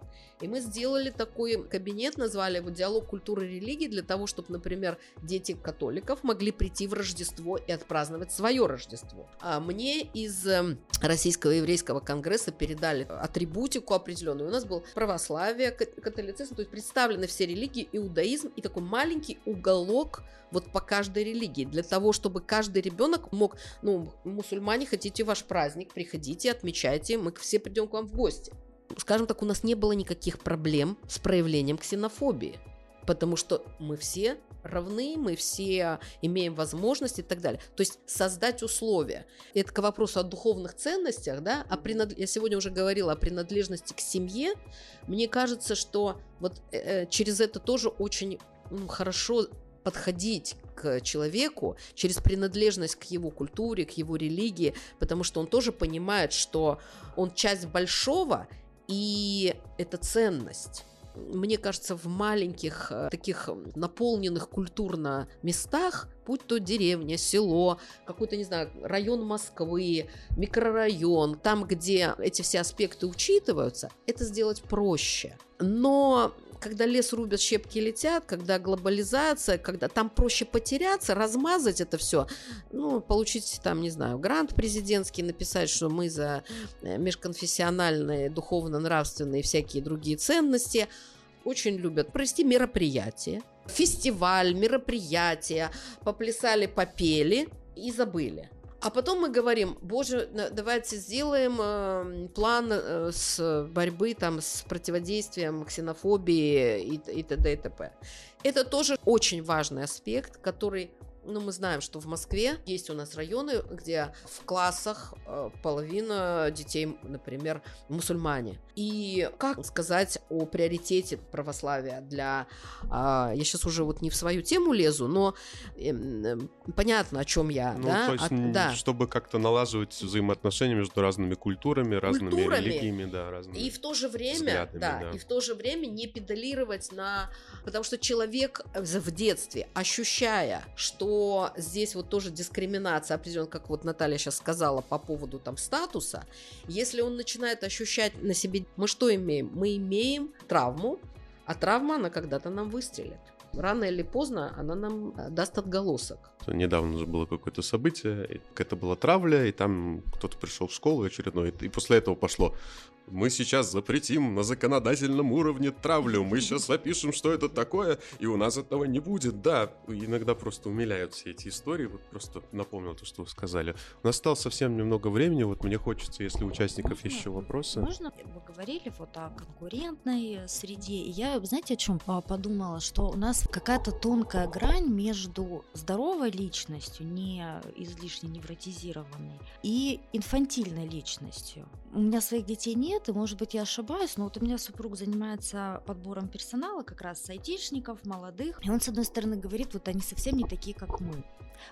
И мы сделали такой кабинет, назвали его «Диалог культуры и религии» для того, чтобы, например, дети католиков могли прийти в Рождество и отпраздновать свое Рождество. А мне из эм, Российского еврейского конгресса передали атрибутику определенную. У нас был православие, католицизм, то есть представлены все религии, иудаизм и такой маленький уголок вот по каждой религии, для того, чтобы каждый ребенок мог, ну, мусульмане, хотите ваш праздник, приходите, отмечайте, мы все придем к вам в гости скажем так, у нас не было никаких проблем с проявлением ксенофобии, потому что мы все равны, мы все имеем возможности и так далее. То есть создать условия. Это к вопросу о духовных ценностях, да, о принад... я сегодня уже говорила о принадлежности к семье. Мне кажется, что вот э, э через это тоже очень ну, хорошо подходить к человеку через принадлежность к его культуре, к его религии, потому что он тоже понимает, что он часть большого, и это ценность. Мне кажется, в маленьких э, таких наполненных культурно местах, будь то деревня, село, какой-то, не знаю, район Москвы, микрорайон, там, где эти все аспекты учитываются, это сделать проще. Но когда лес рубят, щепки летят, когда глобализация, когда там проще потеряться, размазать это все, ну, получить там, не знаю, грант президентский, написать, что мы за э, межконфессиональные, духовно-нравственные всякие другие ценности, очень любят провести мероприятия, фестиваль, мероприятия, поплясали, попели и забыли. А потом мы говорим, боже, давайте сделаем э, план э, с борьбы там с противодействием ксенофобии и, и т.д. и т.п. Это тоже очень важный аспект, который ну, мы знаем, что в Москве есть у нас районы, где в классах э, половина детей, например, мусульмане. И как сказать о приоритете православия для... Э, я сейчас уже вот не в свою тему лезу, но э, э, понятно, о чем я,
ну,
да?
То есть,
От,
да? Чтобы как-то налаживать взаимоотношения между разными культурами, разными культурами, религиями, да, разными
И в то же время, да, да, и в то же время не педалировать на... Потому что человек в детстве, ощущая, что здесь вот тоже дискриминация определенно, как вот Наталья сейчас сказала по поводу там статуса, если он начинает ощущать на себе, мы что имеем? Мы имеем травму, а травма, она когда-то нам выстрелит. Рано или поздно она нам э, даст отголосок.
Недавно же было какое-то событие, это была травля, и там кто-то пришел в школу очередной, и после этого пошло мы сейчас запретим на законодательном уровне травлю, мы сейчас запишем, что это такое, и у нас этого не будет. Да, иногда просто умиляют все эти истории, вот просто напомнил то, что вы сказали. У нас осталось совсем немного времени, вот мне хочется, если у участников можно, еще вопросы.
Можно? Вы говорили вот о конкурентной среде, и я, знаете, о чем подумала, что у нас какая-то тонкая грань между здоровой личностью, не излишне невротизированной, и инфантильной личностью. У меня своих детей нет, и, может быть, я ошибаюсь, но вот у меня супруг занимается подбором персонала, как раз айтишников, молодых, и он, с одной стороны, говорит, вот они совсем не такие, как мы.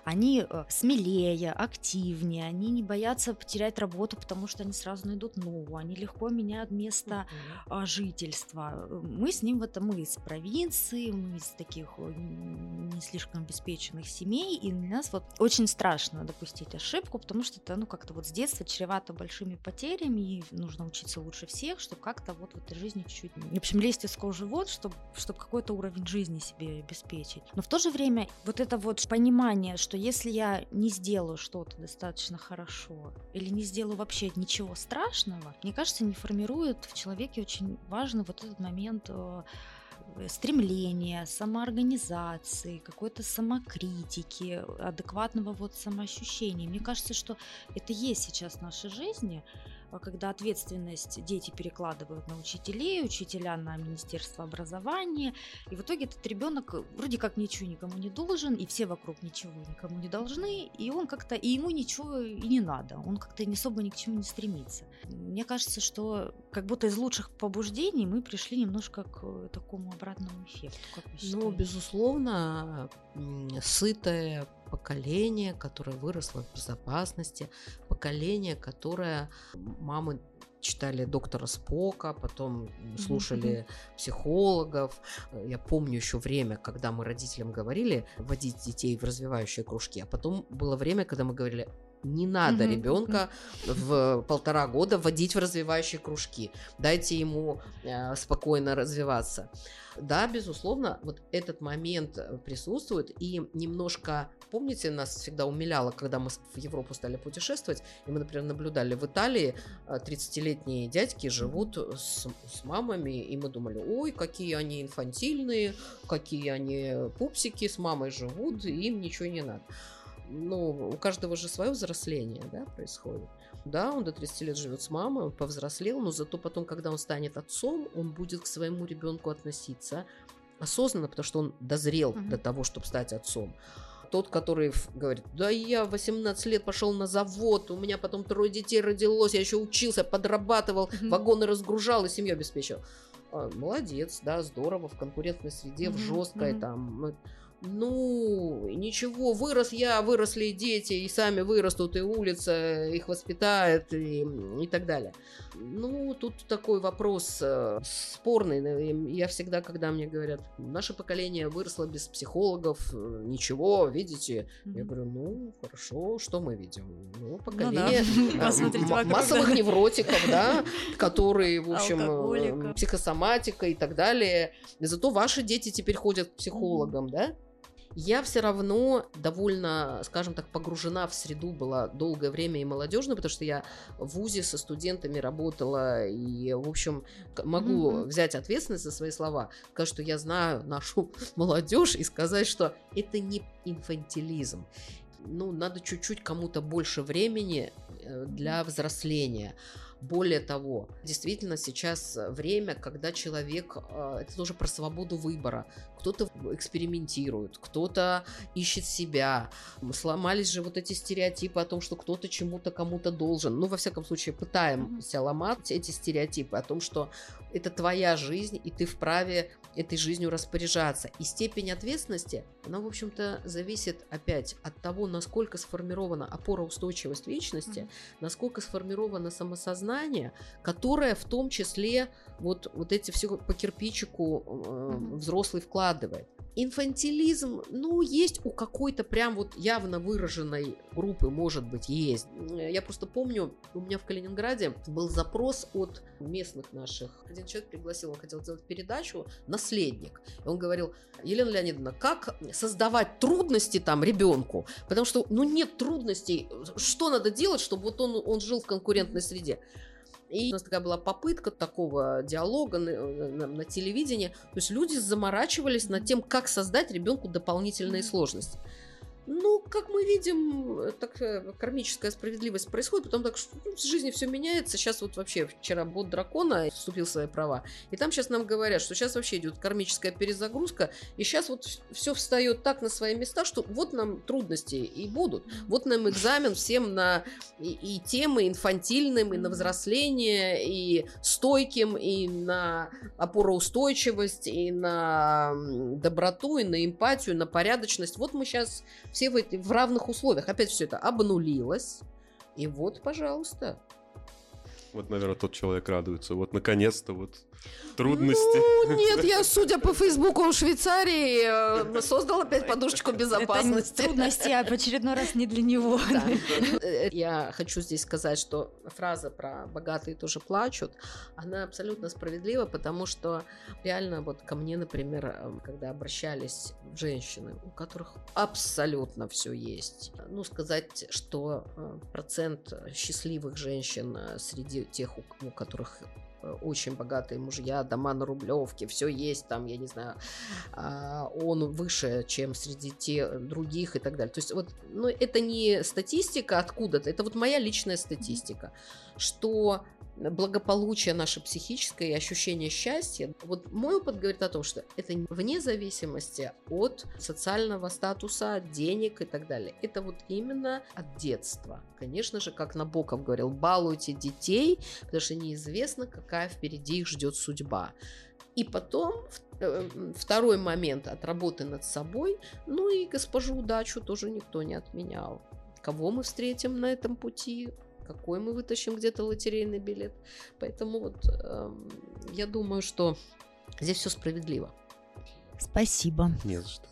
Они э, смелее, активнее, они не боятся потерять работу, потому что они сразу найдут новую, они легко меняют место uh-huh. жительства. Мы с ним в этом, мы из провинции, мы из таких не слишком обеспеченных семей, и для нас вот очень страшно допустить ошибку, потому что это, ну, как-то вот с детства чревато большими потерями, и нужно учиться лучше всех, чтобы как-то вот в этой жизни чуть-чуть, в общем, лезть из кожи вот, чтобы, чтобы какой-то уровень жизни себе обеспечить. Но в то же время вот это вот понимание, что если я не сделаю что-то достаточно хорошо или не сделаю вообще ничего страшного, мне кажется, не формирует в человеке очень важный вот этот момент э, стремления, самоорганизации, какой-то самокритики, адекватного вот самоощущения. Мне кажется, что это есть сейчас в нашей жизни, когда ответственность дети перекладывают на учителей, учителя на Министерство образования, и в итоге этот ребенок вроде как ничего никому не должен, и все вокруг ничего никому не должны, и он как-то, и ему ничего и не надо, он как-то не особо ни к чему не стремится. Мне кажется, что как будто из лучших побуждений мы пришли немножко к такому обратному эффекту. Как вы
ну, безусловно, сытое поколение, которое выросло в безопасности, поколение, которое мамы читали доктора Спока, потом слушали психологов. Я помню еще время, когда мы родителям говорили водить детей в развивающие кружки, а потом было время, когда мы говорили, не надо
Мгм,
ребенка в полтора года вводить в развивающие кружки. Дайте ему э, спокойно развиваться. Да, безусловно, вот этот момент э, присутствует. И немножко, помните, нас всегда умиляло, когда мы в Европу стали путешествовать, и мы, например, наблюдали в Италии э, 30-летние дядьки живут с, с мамами, и мы думали, ой, какие они инфантильные, какие они пупсики с мамой живут, им ничего не надо ну, у каждого же свое взросление, да, происходит. Да, он до 30 лет живет с мамой, он повзрослел, но зато потом, когда он станет отцом, он будет к своему ребенку относиться осознанно, потому что он дозрел
Мгм.
до того, чтобы стать отцом. Тот, который говорит, да я в 18 лет пошел на завод, у меня потом трое детей родилось, я еще учился, подрабатывал,
Мгм.
вагоны разгружал и семью обеспечил. А, молодец, да, здорово, в конкурентной среде, в
Мгм,
жесткой
мгм.
там. Ну, ничего, вырос я, выросли дети, и сами вырастут, и улица их воспитает, и, и так далее. Ну, тут такой вопрос э, спорный. Я всегда, когда мне говорят, наше поколение выросло без психологов, э, ничего, видите? Я
Мгм.
говорю, ну, хорошо, что мы видим? Ну,
да.
поколение [LAUGHS] массовых
да.
невротиков, да, [LAUGHS] которые, в общем, э, психосоматика и так далее. Зато ваши дети теперь ходят к психологам, да? Я все равно довольно, скажем так, погружена в среду была долгое время и молодежную, потому что я в ВУЗе со студентами работала, и, в общем, могу
Мгм.
взять ответственность за свои слова, сказать, что я знаю нашу [LAUGHS] молодежь, и сказать, что это не инфантилизм. Ну, надо чуть-чуть кому-то больше времени э, для взросления. Более того, действительно сейчас время, когда человек, э, это тоже про свободу выбора. Кто-то экспериментирует, кто-то ищет себя. Сломались же вот эти стереотипы о том, что кто-то чему-то кому-то должен. Ну, во всяком случае, пытаемся ломать эти стереотипы о том, что это твоя жизнь, и ты вправе этой жизнью распоряжаться. И степень ответственности, она, в общем-то, зависит опять от того, насколько сформирована опора устойчивость личности, насколько сформировано самосознание, которое в том числе вот, вот эти все по кирпичику э, взрослый вкладывает. Инфантилизм, ну, есть у какой-то прям вот явно выраженной группы, может быть, есть. Я просто помню, у меня в Калининграде был запрос от местных наших. Один человек пригласил, он хотел сделать передачу «Наследник». И он говорил, Елена Леонидовна, как создавать трудности там ребенку? Потому что, ну, нет трудностей. Что надо делать, чтобы вот он, он жил в конкурентной среде? И у нас такая была попытка такого диалога на, на- на телевидении. То есть люди заморачивались над тем, как создать ребенку дополнительные сложности. Ну, как мы видим, так кармическая справедливость происходит, потом так что, ну, в жизни все меняется. Сейчас вот вообще вчера бот дракона вступил в свои права, и там сейчас нам говорят, что сейчас вообще идет кармическая перезагрузка, и сейчас вот все встает так на свои места, что вот нам трудности и будут. Вот нам экзамен всем на и, и темы инфантильным, и на взросление, и стойким, и на опороустойчивость, и на доброту, и на эмпатию, на порядочность. Вот мы сейчас все в, в равных условиях. Опять все это обнулилось. И вот, пожалуйста.
Вот, наверное, тот человек радуется. Вот, наконец-то, вот трудности.
Ну, нет, я, судя по Фейсбуку, в Швейцарии э, создал опять подушечку
Это
безопасности.
трудности, а в очередной раз не для него.
Да. Э, Я хочу здесь сказать, что фраза про богатые тоже плачут, она абсолютно справедлива, потому что реально вот ко мне, например, э, когда обращались женщины, у которых абсолютно все есть, ну сказать, что процент счастливых женщин среди тех, у которых очень богатые мужья, дома на Рублевке, все есть там, я не знаю, а, он выше, чем среди те других и так далее. То есть вот, ну, это не статистика откуда-то, это вот моя личная статистика, что благополучие наше психическое и ощущение счастья, вот мой опыт говорит о том, что это вне зависимости от социального статуса, денег и так далее. Это вот именно от детства. Конечно же, как Набоков говорил, балуйте детей, потому что неизвестно, какая впереди их ждет судьба. И потом э, второй момент от работы над собой, ну и госпожу удачу тоже никто не отменял. Кого мы встретим на этом пути, какой мы вытащим где-то лотерейный билет. Поэтому вот э, я думаю, что здесь все справедливо.
Спасибо.
Не за что.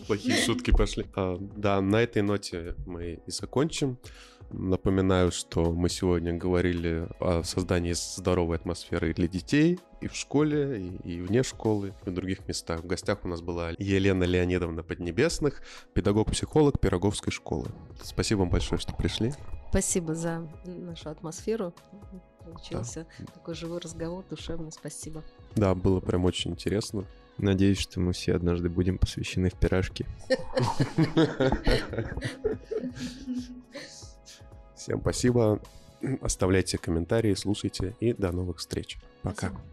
[LAUGHS] Плохие шутки пошли. А, да, на этой ноте мы и закончим. Напоминаю, что мы сегодня говорили о создании здоровой атмосферы для детей и в школе, и, и вне школы, и в других местах. В гостях у нас была Елена Леонидовна Поднебесных, педагог-психолог Пироговской школы. Спасибо вам большое, что пришли.
Спасибо за нашу атмосферу. Получился да. такой живой разговор, душевный. Спасибо.
Да, было прям очень интересно.
Надеюсь, что мы все однажды будем посвящены в пирожки. [LAUGHS] [LAUGHS]
Всем спасибо. Оставляйте комментарии, слушайте и до новых встреч. Пока.
Спасибо.